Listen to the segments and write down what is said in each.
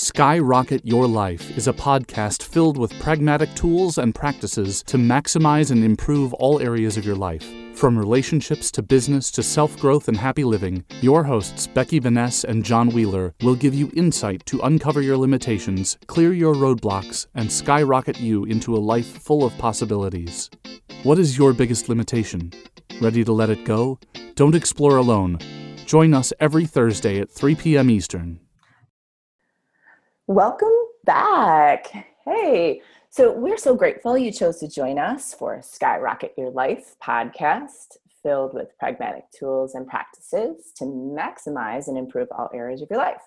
Skyrocket Your Life is a podcast filled with pragmatic tools and practices to maximize and improve all areas of your life. From relationships to business to self growth and happy living, your hosts, Becky Vaness and John Wheeler, will give you insight to uncover your limitations, clear your roadblocks, and skyrocket you into a life full of possibilities. What is your biggest limitation? Ready to let it go? Don't explore alone. Join us every Thursday at 3 p.m. Eastern. Welcome back. Hey, so we're so grateful you chose to join us for Skyrocket Your Life podcast filled with pragmatic tools and practices to maximize and improve all areas of your life.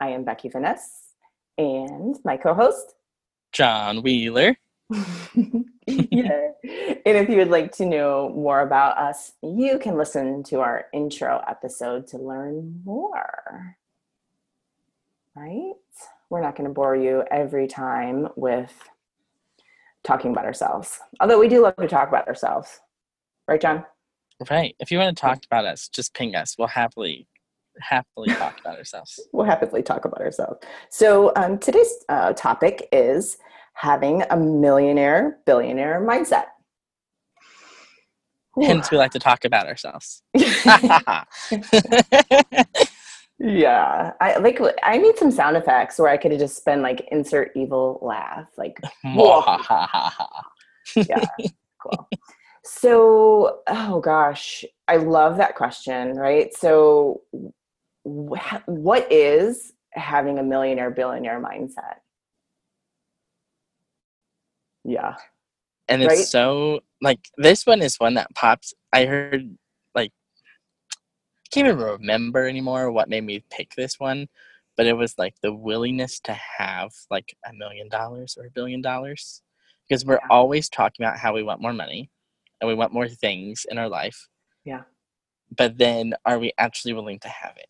I am Becky Vaness and my co host, John Wheeler. yeah. And if you would like to know more about us, you can listen to our intro episode to learn more. Right? We're not going to bore you every time with talking about ourselves. Although we do love to talk about ourselves. Right, John? Right. If you want to talk about us, just ping us. We'll happily happily talk about ourselves. we'll happily talk about ourselves. So um, today's uh, topic is having a millionaire billionaire mindset. Hence, we like to talk about ourselves. Yeah, I like. I need some sound effects where I could have just been like insert evil laugh, like. yeah, cool. So, oh gosh, I love that question. Right. So, wh- what is having a millionaire billionaire mindset? Yeah. And it's right? so like this one is one that pops. I heard can't even remember anymore what made me pick this one, but it was like the willingness to have like a million dollars or a billion dollars. Because we're yeah. always talking about how we want more money and we want more things in our life. Yeah. But then are we actually willing to have it?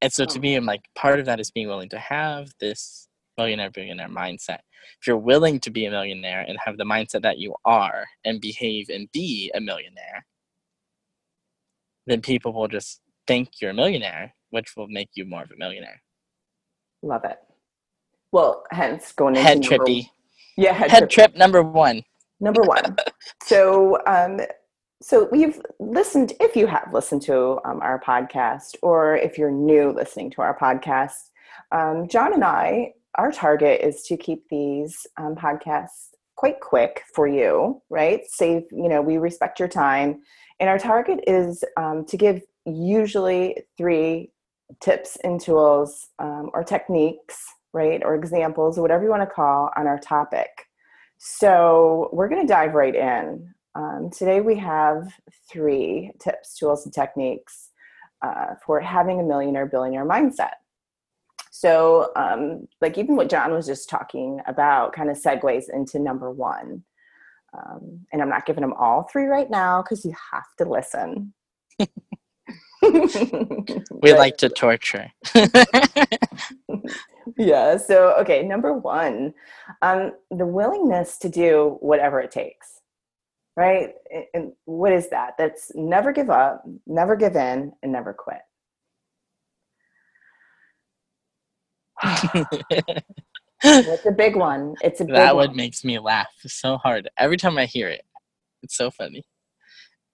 And so oh. to me, oh. I'm like, part of that is being willing to have this millionaire, billionaire mindset. If you're willing to be a millionaire and have the mindset that you are and behave and be a millionaire, then people will just think you're a millionaire, which will make you more of a millionaire. Love it. Well, hence going into head trippy. Number, yeah, head, head trip number one. Number one. so, um, so we've listened. If you have listened to um, our podcast, or if you're new listening to our podcast, um, John and I, our target is to keep these um, podcasts quite quick for you, right? Save. You know, we respect your time and our target is um, to give usually three tips and tools um, or techniques, right, or examples, whatever you want to call, on our topic. So we're going to dive right in. Um, today we have three tips, tools, and techniques uh, for having a millionaire billionaire mindset. So, um, like even what John was just talking about, kind of segues into number one. Um, and I'm not giving them all three right now because you have to listen. we like to torture. yeah. So, okay, number one, um, the willingness to do whatever it takes, right? And what is that? That's never give up, never give in, and never quit. it's a big one. It's a that one. one makes me laugh so hard every time I hear it. It's so funny.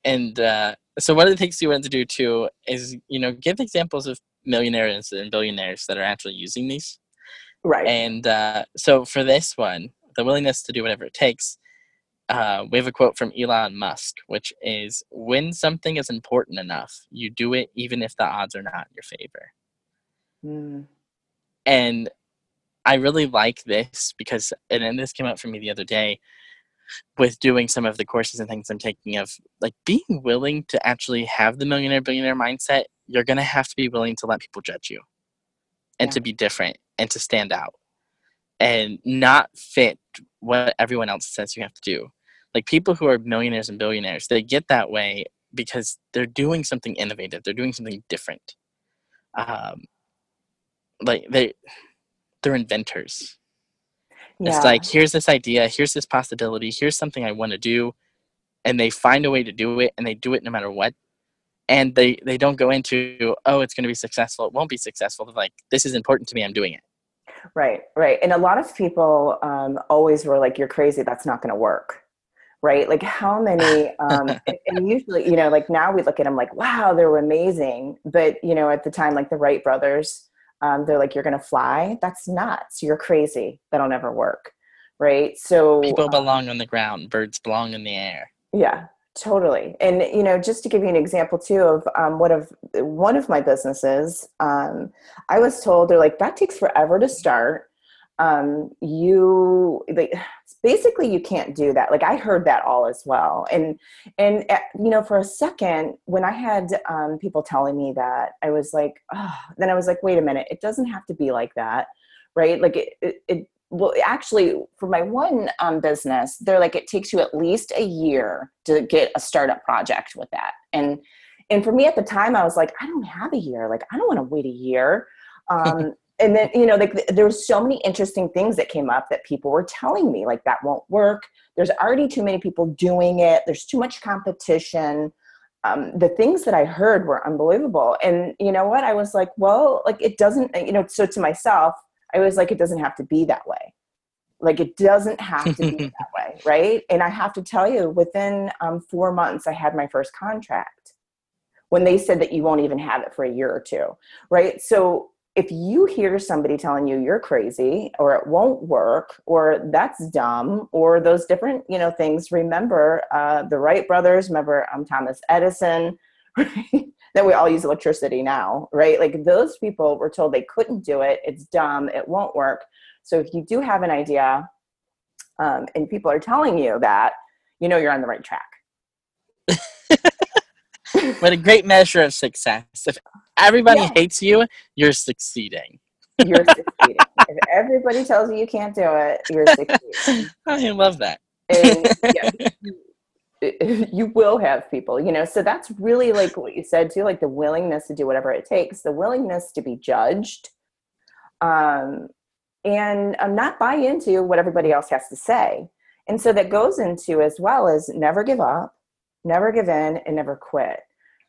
And uh, so, what it takes you want to do too is you know give examples of millionaires and billionaires that are actually using these. Right. And uh, so for this one, the willingness to do whatever it takes. Uh, we have a quote from Elon Musk, which is When something is important enough, you do it even if the odds are not in your favor. Mm. And I really like this because, and, and this came up for me the other day with doing some of the courses and things I'm taking of like being willing to actually have the millionaire billionaire mindset. You're going to have to be willing to let people judge you and yeah. to be different and to stand out and not fit what everyone else says you have to do. Like people who are millionaires and billionaires, they get that way because they're doing something innovative. They're doing something different. Um, like they they're inventors. Yeah. It's like here's this idea, here's this possibility, here's something I want to do, and they find a way to do it, and they do it no matter what. And they they don't go into oh it's going to be successful, it won't be successful. They're like this is important to me, I'm doing it. Right, right. And a lot of people um, always were like, "You're crazy. That's not going to work." Right? Like, how many? Um, and usually, you know, like now we look at them like, "Wow, they were amazing," but you know, at the time, like the Wright brothers, um, they're like, "You're going to fly? That's nuts. You're crazy. That'll never work." Right? So people belong on the ground. Birds belong in the air. Yeah, Totally. And, you know, just to give you an example too of um, what of one of my businesses, um, I was told they're like, that takes forever to start. Um, you like, basically you can't do that. Like I heard that all as well. And, and, uh, you know, for a second when I had um, people telling me that I was like, oh, then I was like, wait a minute, it doesn't have to be like that. Right. Like it, it, it well actually for my one um, business they're like it takes you at least a year to get a startup project with that and and for me at the time i was like i don't have a year like i don't want to wait a year um, and then you know like there was so many interesting things that came up that people were telling me like that won't work there's already too many people doing it there's too much competition um, the things that i heard were unbelievable and you know what i was like well like it doesn't you know so to myself I was like, it doesn't have to be that way. Like it doesn't have to be that way, right? And I have to tell you, within um, four months, I had my first contract. When they said that you won't even have it for a year or two, right? So if you hear somebody telling you you're crazy or it won't work or that's dumb or those different you know things remember uh, the wright brothers remember um, thomas edison right? that we all use electricity now, right? Like those people were told they couldn't do it. It's dumb. It won't work. So if you do have an idea um, and people are telling you that, you know you're on the right track. but a great measure of success. Everybody yeah. hates you, you're succeeding. you're succeeding. if everybody tells you you can't do it, you're succeeding. I love that. And, yeah, you will have people you know so that's really like what you said too like the willingness to do whatever it takes the willingness to be judged um and um, not buy into what everybody else has to say and so that goes into as well as never give up never give in and never quit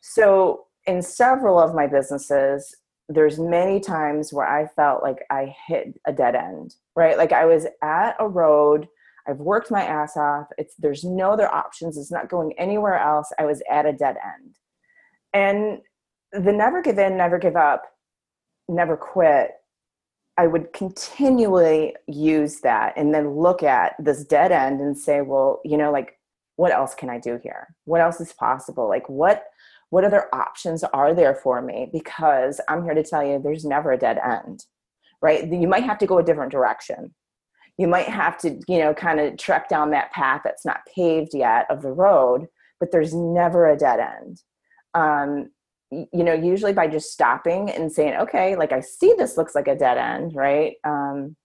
so in several of my businesses there's many times where i felt like i hit a dead end right like i was at a road I've worked my ass off. It's there's no other options. It's not going anywhere else. I was at a dead end. And the never give in, never give up, never quit. I would continually use that and then look at this dead end and say, well, you know, like what else can I do here? What else is possible? Like what what other options are there for me? Because I'm here to tell you there's never a dead end. Right? You might have to go a different direction you might have to you know kind of trek down that path that's not paved yet of the road but there's never a dead end um, you know usually by just stopping and saying okay like i see this looks like a dead end right um,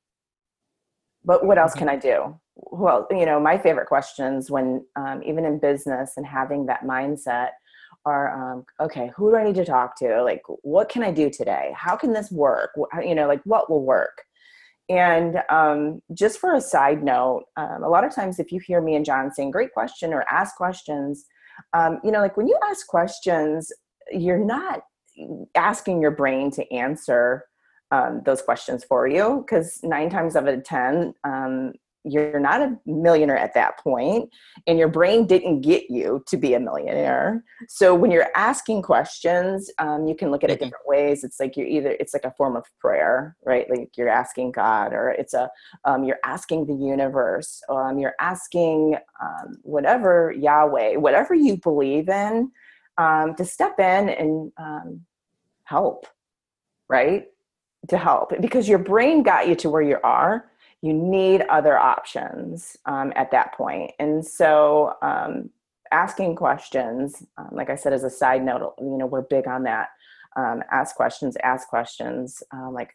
but what else can i do well you know my favorite questions when um, even in business and having that mindset are um, okay who do i need to talk to? Like what can i do today? How can this work? You know like what will work? And um, just for a side note, um, a lot of times if you hear me and John saying great question or ask questions, um, you know, like when you ask questions, you're not asking your brain to answer um, those questions for you because nine times out of 10, um, you're not a millionaire at that point and your brain didn't get you to be a millionaire. So when you're asking questions um, you can look at it mm-hmm. different ways. It's like you're either it's like a form of prayer right? Like you're asking god or it's a um, you're asking the universe um, you're asking um, whatever yahweh whatever you believe in um, to step in and um, help right? To help because your brain got you to where you are you need other options um, at that point. And so, um, asking questions, um, like I said, as a side note, you know, we're big on that. Um, ask questions, ask questions, um, like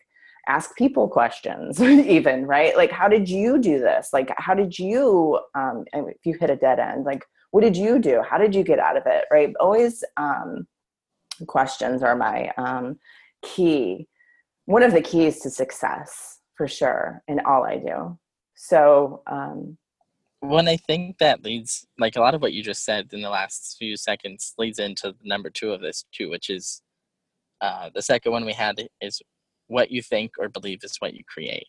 ask people questions, even, right? Like, how did you do this? Like, how did you, um, if you hit a dead end, like, what did you do? How did you get out of it, right? Always questions are my key. One of the keys to success for sure in all I do. So, um, when I think that leads, like a lot of what you just said in the last few seconds, leads into number two of this too, which is uh, the second one we had is what you think or believe is what you create.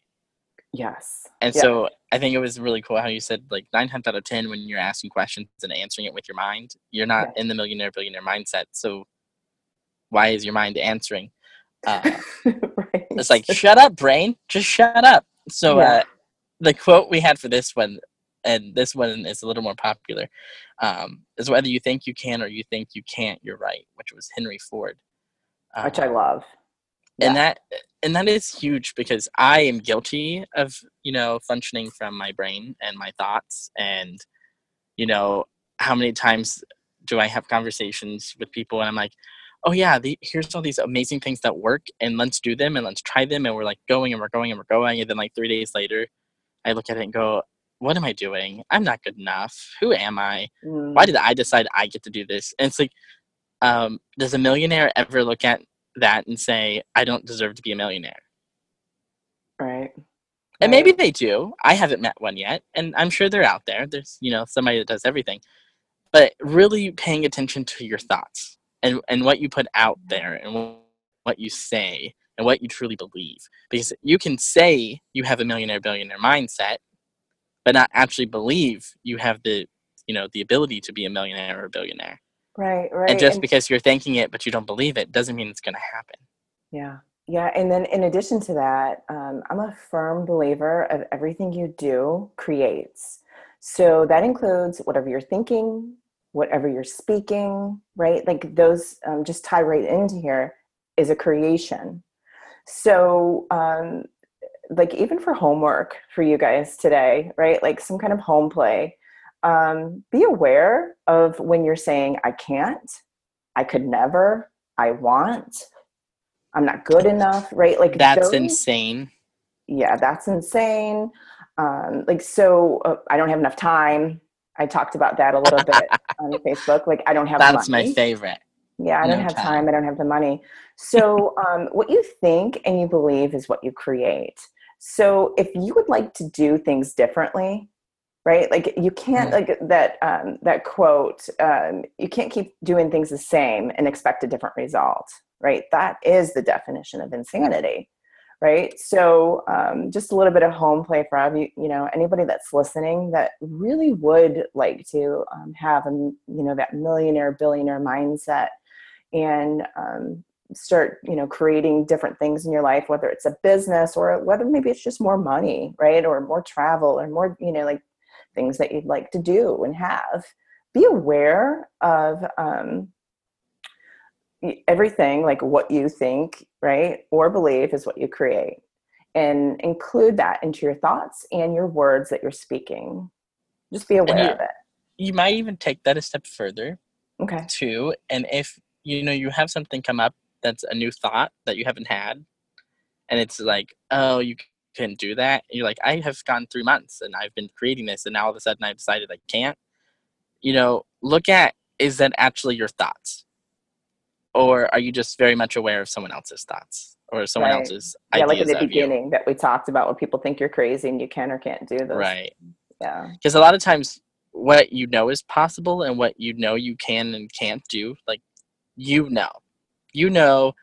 Yes. And Yeah. so I think it was really cool how you said like nine times out of ten when you're asking questions and answering it with your mind, you're not Right. in the millionaire billionaire mindset. So why is your mind answering? Uh, right. it's like shut up, brain, just shut up. So Yeah. uh, the quote we had for this one, and this one is a little more popular, um, is whether you think you can or you think you can't, you're right, which was Henry Ford. which I Um, love. and Yeah. that and that is huge because i am guilty of you know functioning from my brain and my thoughts and you know how many times do i have conversations with people and i'm like oh yeah the, here's all these amazing things that work and let's do them and let's try them and we're like going and we're going and we're going and then like three days later i look at it and go what am i doing i'm not good enough who am i Mm, why did I decide I get to do this? And it's like, um, does a millionaire ever look at that and say, I don't deserve to be a millionaire? right. And maybe they do. I haven't met one yet, and I'm sure they're out there. There's, you know, somebody that does everything. But really paying attention to your thoughts and, and what you put out there and what you say and what you truly believe. Because you can say you have a millionaire billionaire mindset, but not actually believe you have the, you know, the ability to be a millionaire or a billionaire. Right. Right. and just And- because you're thinking it but you don't believe it doesn't mean it's going to happen Yeah. Yeah. And then in addition to that, um, I'm a firm believer of everything you do creates. So that includes whatever you're thinking, whatever you're speaking, right? Like those um, just tie right into here is a creation. So, um, like even for homework for you guys today, right? Like some kind of home play, um, be aware of when you're saying, I can't, I could never, I want, I'm not good enough, right? Like that's those- insane Yeah, that's insane. Um, like, so uh, I don't have enough time. I talked about that a little bit on Facebook. Like, I don't have that's money. my favorite Yeah, I don't have time. time. I don't have the money. So, um, what you think and you believe is what you create. So, if you would like to do things differently, right? Like you can't Mhm. like that um, that quote. Um, you can't keep doing things the same and expect a different result, right? That is the definition of insanity, right? So, um, just a little bit of home play for you. You know, anybody that's listening that really would like to um, have a you know that millionaire billionaire mindset and um, start you know creating different things in your life whether it's a business or whether maybe it's just more money right or more travel or more you know like things that you'd like to do and have be aware of um, everything like what you think right or believe is what you create and include that into your thoughts and your words that you're speaking. Just be aware you- of it. you might even take that a step further okay. too and if you know you have something come up that's a new thought that you haven't had and it's like oh you can do that and you're like i have gone three months and i've been creating this and now all of a sudden i've decided i can't you know look at is that actually your thoughts or are you just very much aware of someone else's thoughts or someone Right. else's yeah like in the of you? beginning that we talked about where people think you're crazy and you can or can't do those right. Yeah. Because a lot of times what you know is possible and what you know you can and can't do like you know. You know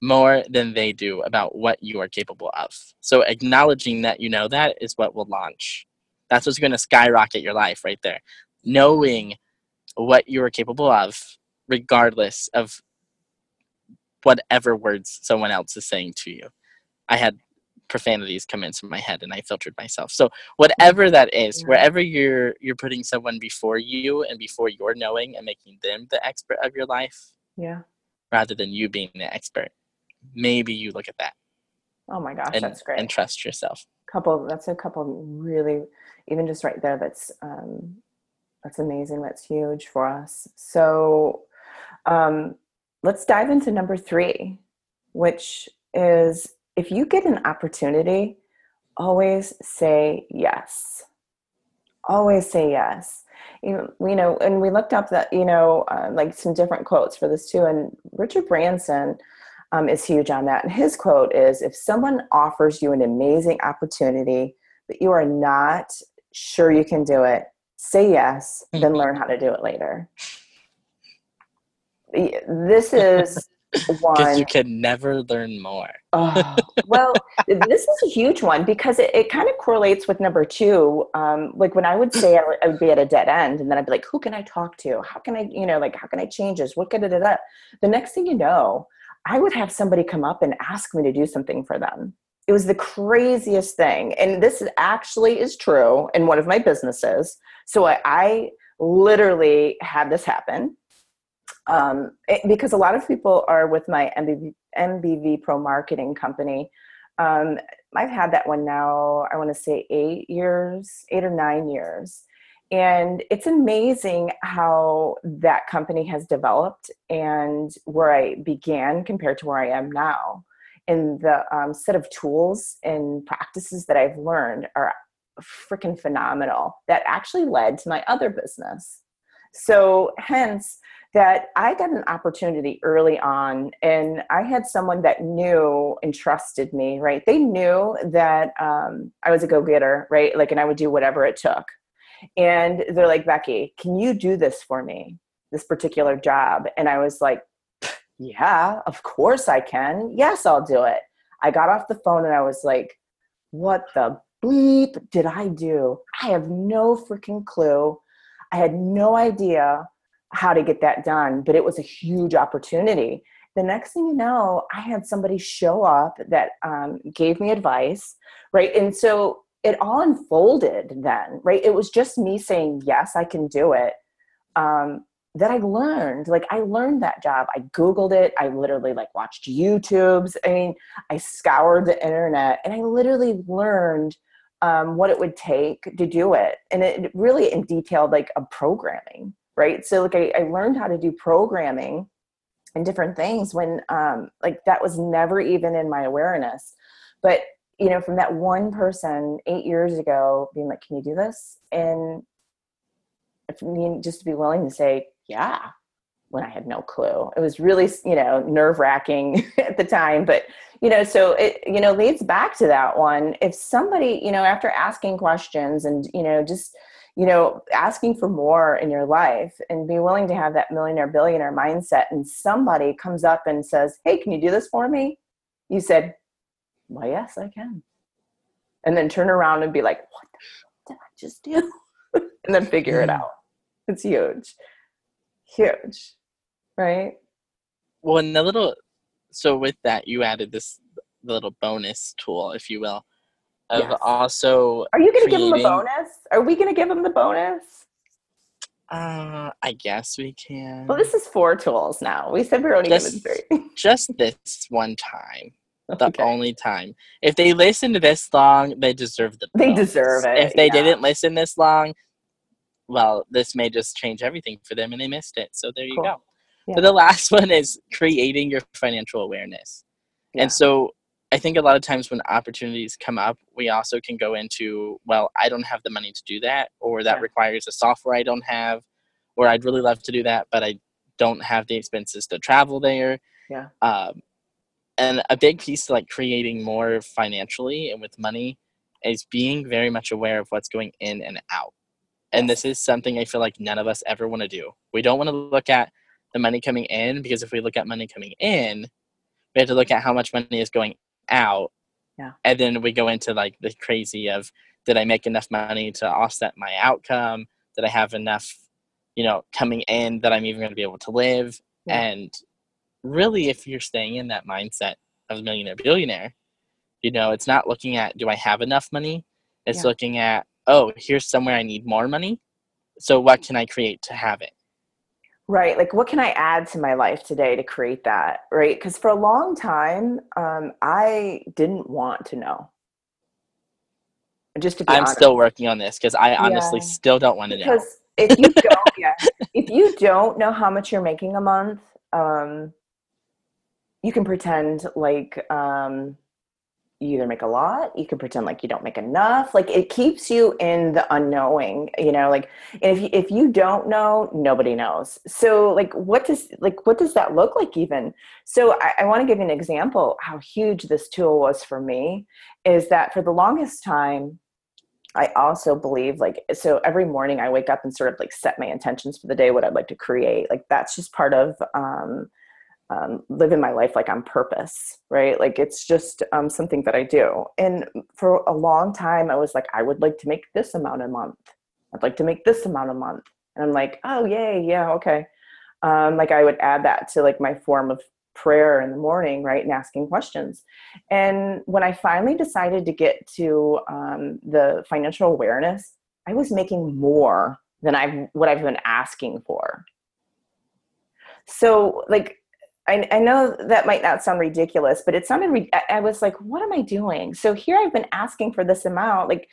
more than they do about what you are capable of. So acknowledging that you know that is what will launch. That's what's going to skyrocket your life right there. Knowing what you are capable of regardless of whatever words someone else is saying to you. I had profanities come into my head and i filtered myself. So whatever that is Yeah. wherever you're you're putting someone before you and before your knowing and making them the expert of your life yeah. rather than you being the expert maybe you look at that oh my gosh and, that's great. and trust yourself. Couple that's a couple really even just right there that's um that's amazing that's huge for us. So um let's dive into number three which is if you get an opportunity always say yes always say yes you know, and we looked up that you know uh, like some different quotes for this too and richard branson um, is huge on that. And his quote is If someone offers you an amazing opportunity, but you are not sure you can do it, say yes, then Mhm. learn how to do it later. This is Because one you can never learn more. Oh, well, this is a huge one because it, it kind of correlates with number two. Um, like when I would say I would, I would be at a dead end, and then I'd be like, "Who can I talk to? How can I, you know, like how can I change this? What can I do?" The next thing you know, I would have somebody come up and ask me to do something for them. It was the craziest thing, and this actually is true in one of my businesses. So I, I literally had this happen um, it, because a lot of people are with my MBV, MBV Pro Marketing company. Um, I've had that one now, I want to say eight years, eight or nine years. And it's amazing how that company has developed and where I began compared to where I am now. And the um, set of tools and practices that I've learned are freaking phenomenal that actually led to my other business. So, hence, that I got an opportunity early on, and I had someone that knew and trusted me, right? They knew that um, I was a go getter, right? Like, and I would do whatever it took. And they're like, Becky, can you do this for me, this particular job? And I was like, yeah, of course I can. Yes, I'll do it. I got off the phone and I was like, what the bleep did I do? I have no freaking clue. I had no idea how to get that done, but it was a huge opportunity. The next thing you know, I had somebody show up that um, gave me advice, right? And so it all unfolded then, right? It was just me saying, yes, I can do it. Um, that I learned, like I learned that job. I Googled it. I literally like watched YouTubes. I mean, I scoured the internet and I literally learned um, what it would take to do it. And it really in detailed like a programming right? So like I, I learned how to do programming and different things when um like that was never even in my awareness. But you know from that one person eight years ago being like can you do this? And me just to be willing to say yeah when i had no clue. It was really you know nerve wracking at the time but you know so it you know leads back to that one. If somebody you know after asking questions and you know just you know, asking for more in your life and be willing to have that millionaire billionaire mindset. And somebody comes up and says, Hey, can you do this for me? You said, Well, yes, I can. And then turn around and be like, What did I just do? and then figure it mm. out. It's huge. Huge. Right? Well, and the little, so with that, you added this little bonus tool, if you will, of yes. also. Are you going to give them a bonus? Are we going to give them the bonus? Uh, I guess we can. Well, this is four tools now. We said we are only just, given three. just this one time. The okay. only time. If they listen to this long, they deserve the. Bonus. They deserve it. If they yeah. didn't listen this long, well, this may just change everything for them, and they missed it. So there you cool. go. Yeah. the last one is creating your financial awareness. Yeah. And so I think a lot of times when opportunities come up, we also can go into, well, I don't have the money to do that, or that yeah. requires a software I don't have, or I'd really love to do that, but I don't have the expenses to travel there. Yeah. Um, and a big piece to like creating more financially and with money is being very much aware of what's going in and out. And this is something I feel like none of us ever want to do. We don't want to look at the money coming in because if we look at money coming in, we have to look at how much money is going out. Yeah. And then we go into like the crazy of did I make enough money to offset my outcome? Did I have enough, you know, coming in that I'm even going to be able to live? Yeah. And really, if you're staying in that mindset of millionaire billionaire, you know, it's not looking at do I have enough money? It's yeah. looking at, oh, here's somewhere I need more money. So what can I create to have it? Right like what can i add to my life today to create that right because for a long time um, i didn't want to know just to i'm honest. still working on this because i honestly yeah. still don't want to know because if you don't yeah, if you don't know how much you're making a month um, you can pretend like um, you either make a lot you can pretend like you don't make enough like it keeps you in the unknowing you know like if you, if you don't know nobody knows. So like what does like what does that look like even? So i, I want to give you an example how huge this tool was for me is that for the longest time I also believe like so every morning I wake up and sort of like set my intentions for the day what I'd like to create like that's just part of um um, living my life like on purpose, right? Like it's just um, something that I do. And for a long time, I was like, I would like to make this amount a month. I'd like to make this amount a month. And I'm like, oh, yay, yeah, okay. Um, like I would add that to like my form of prayer in the morning, right, and asking questions. And when I finally decided to get to um, the financial awareness, I was making more than I've what I've been asking for. So, like, I, I know that might not sound ridiculous, but it sounded. Re- I, I was like, "What am I doing?" So here I've been asking for this amount, like,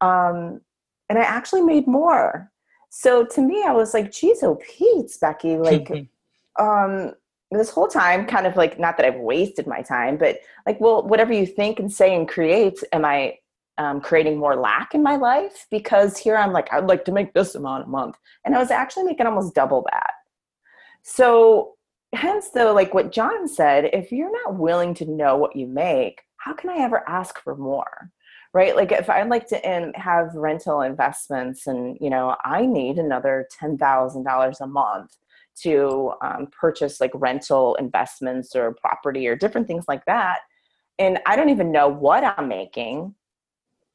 um, and I actually made more. So to me, I was like, "Geez, oh Pete's, Becky!" Like, um, this whole time, kind of like not that I've wasted my time, but like, well, whatever you think and say and create, am I um, creating more lack in my life? Because here I'm like, I'd like to make this amount a month, and I was actually making almost double that. So hence though like what john said if you're not willing to know what you make how can i ever ask for more right like if i'd like to in, have rental investments and you know i need another $10000 a month to um, purchase like rental investments or property or different things like that and i don't even know what i'm making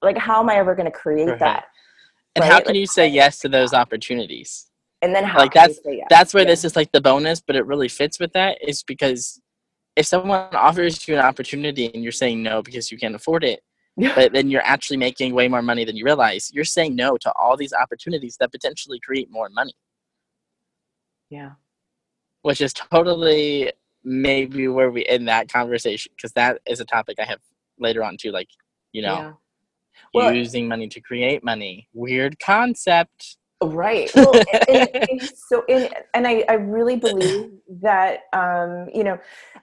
like how am i ever going to create right. that and right? how can like, you say yes to those opportunities and then how like that's yes? that's where yeah. this is like the bonus but it really fits with that is because if someone offers you an opportunity and you're saying no because you can't afford it but then you're actually making way more money than you realize you're saying no to all these opportunities that potentially create more money yeah which is totally maybe where we end that conversation because that is a topic i have later on too like you know yeah. well, using money to create money weird concept Right. Well, and, and, so, and, and I, I really believe that, um, you know,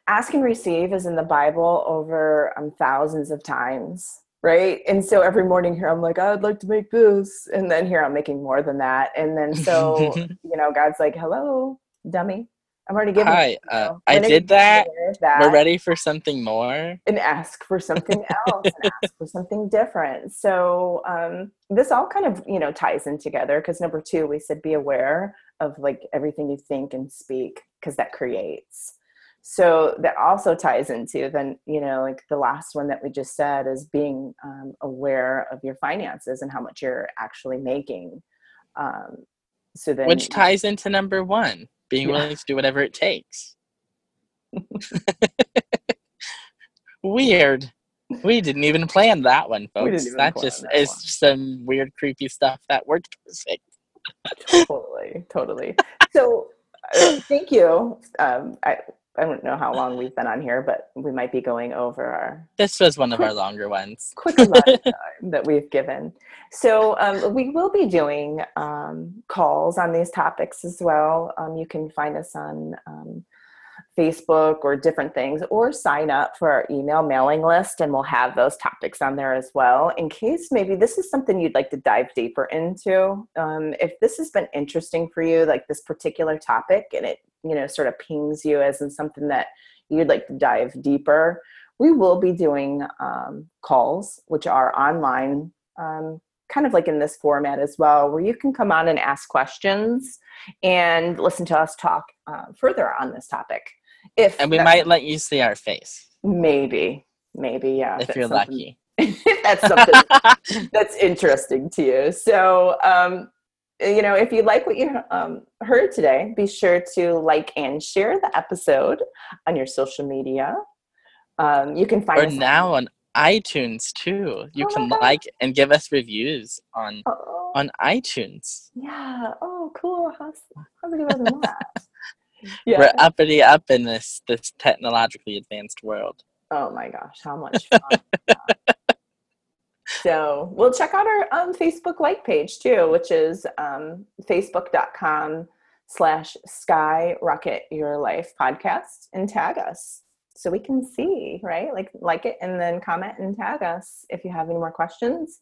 ask and receive is in the Bible over um, thousands of times. Right. And so every morning here, I'm like, I'd like to make this. And then here I'm making more than that. And then so, you know, God's like, hello, dummy. I'm already giving. Hi, uh, I did that. that. We're ready for something more. And ask for something else. and ask for something different. So um, this all kind of you know ties in together because number two, we said be aware of like everything you think and speak because that creates. So that also ties into then you know like the last one that we just said is being um, aware of your finances and how much you're actually making. Um, so then, which ties into number one being yeah. willing to do whatever it takes. Weird. We didn't even plan that one, folks. That just that is one. some weird, creepy stuff that worked perfect. totally, totally. So, uh, thank you. Um, I I don't know how long we've been on here, but we might be going over our. This was one quick, of our longer ones. quick amount of time that we've given. So um, we will be doing um, calls on these topics as well. Um, you can find us on um, Facebook or different things, or sign up for our email mailing list, and we'll have those topics on there as well. In case maybe this is something you'd like to dive deeper into. Um, if this has been interesting for you, like this particular topic, and it you know sort of pings you as in something that you'd like to dive deeper we will be doing um, calls which are online um, kind of like in this format as well where you can come on and ask questions and listen to us talk uh, further on this topic. If and we might let you see our face. Maybe. Maybe yeah if, if you're lucky. if that's something that's interesting to you. So um, you know, if you like what you um, heard today, be sure to like and share the episode on your social media. Um, you can find or now on, on iTunes too. You oh can like and give us reviews on oh. on iTunes. Yeah. Oh, cool. How's how's it going that? yeah. We're uppity up in this this technologically advanced world. Oh my gosh, how much fun! So we'll check out our um, Facebook like page too, which is um, facebook.com slash skyrocket your life podcast and tag us so we can see, right? Like like it and then comment and tag us if you have any more questions.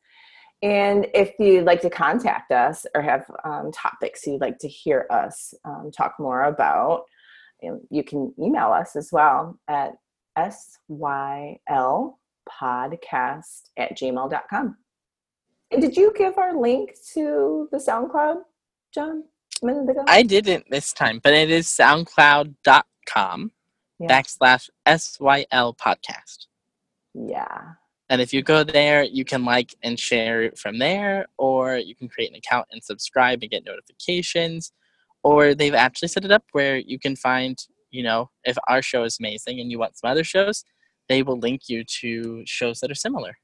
And if you'd like to contact us or have um, topics you'd like to hear us um, talk more about, you can email us as well at syl podcast at gmail.com. And did you give our link to the SoundCloud, John, a minute ago? I didn't this time, but it is soundcloud.com Yeah. backslash SYL podcast. Yeah. And if you go there, you can like and share it from there, or you can create an account and subscribe and get notifications. Or they've actually set it up where you can find, you know, if our show is amazing and you want some other shows, they will link you to shows that are similar.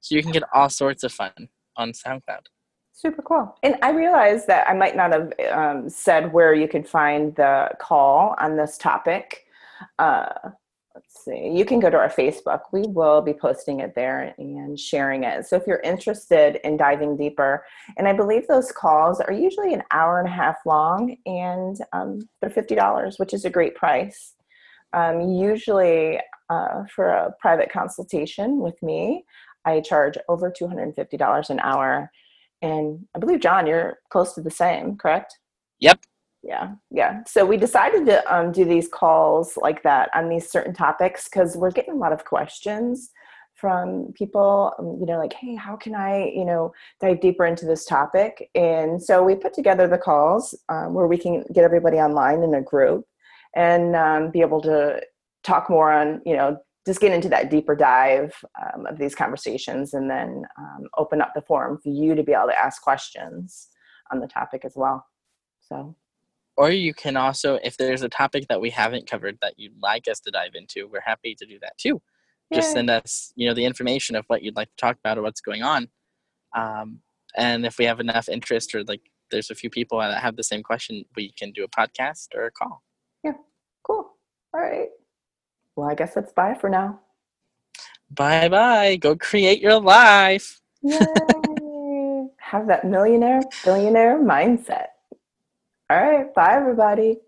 So you can get all sorts of fun on SoundCloud. Super cool. And I realized that I might not have um, said where you could find the call on this topic. Uh, let's see. You can go to our Facebook. We will be posting it there and sharing it. So if you're interested in diving deeper, and I believe those calls are usually an hour and a half long, and um, they're fifty dollars, which is a great price. Um, usually, uh, for a private consultation with me, I charge over two hundred and fifty dollars an hour and I believe, John, you're close to the same, correct? Yep. Yeah, yeah. So we decided to um, do these calls like that on these certain topics because we're getting a lot of questions from people, um, you know, like, hey, how can I, you know, dive deeper into this topic? And so we put together the calls um, where we can get everybody online in a group and um, be able to talk more on, you know, just get into that deeper dive um, of these conversations and then um, open up the forum for you to be able to ask questions on the topic as well. So. Or you can also if there's a topic that we haven't covered that you'd like us to dive into we're happy to do that too. Just send us you know the information of what you'd like to talk about or what's going on. Um, and if we have enough interest or like there's a few people that have the same question we can do a podcast or a call. Yeah, cool. All right well i guess that's bye for now. Bye bye go create your life. Yay. have that millionaire billionaire mindset. All right. Bye everybody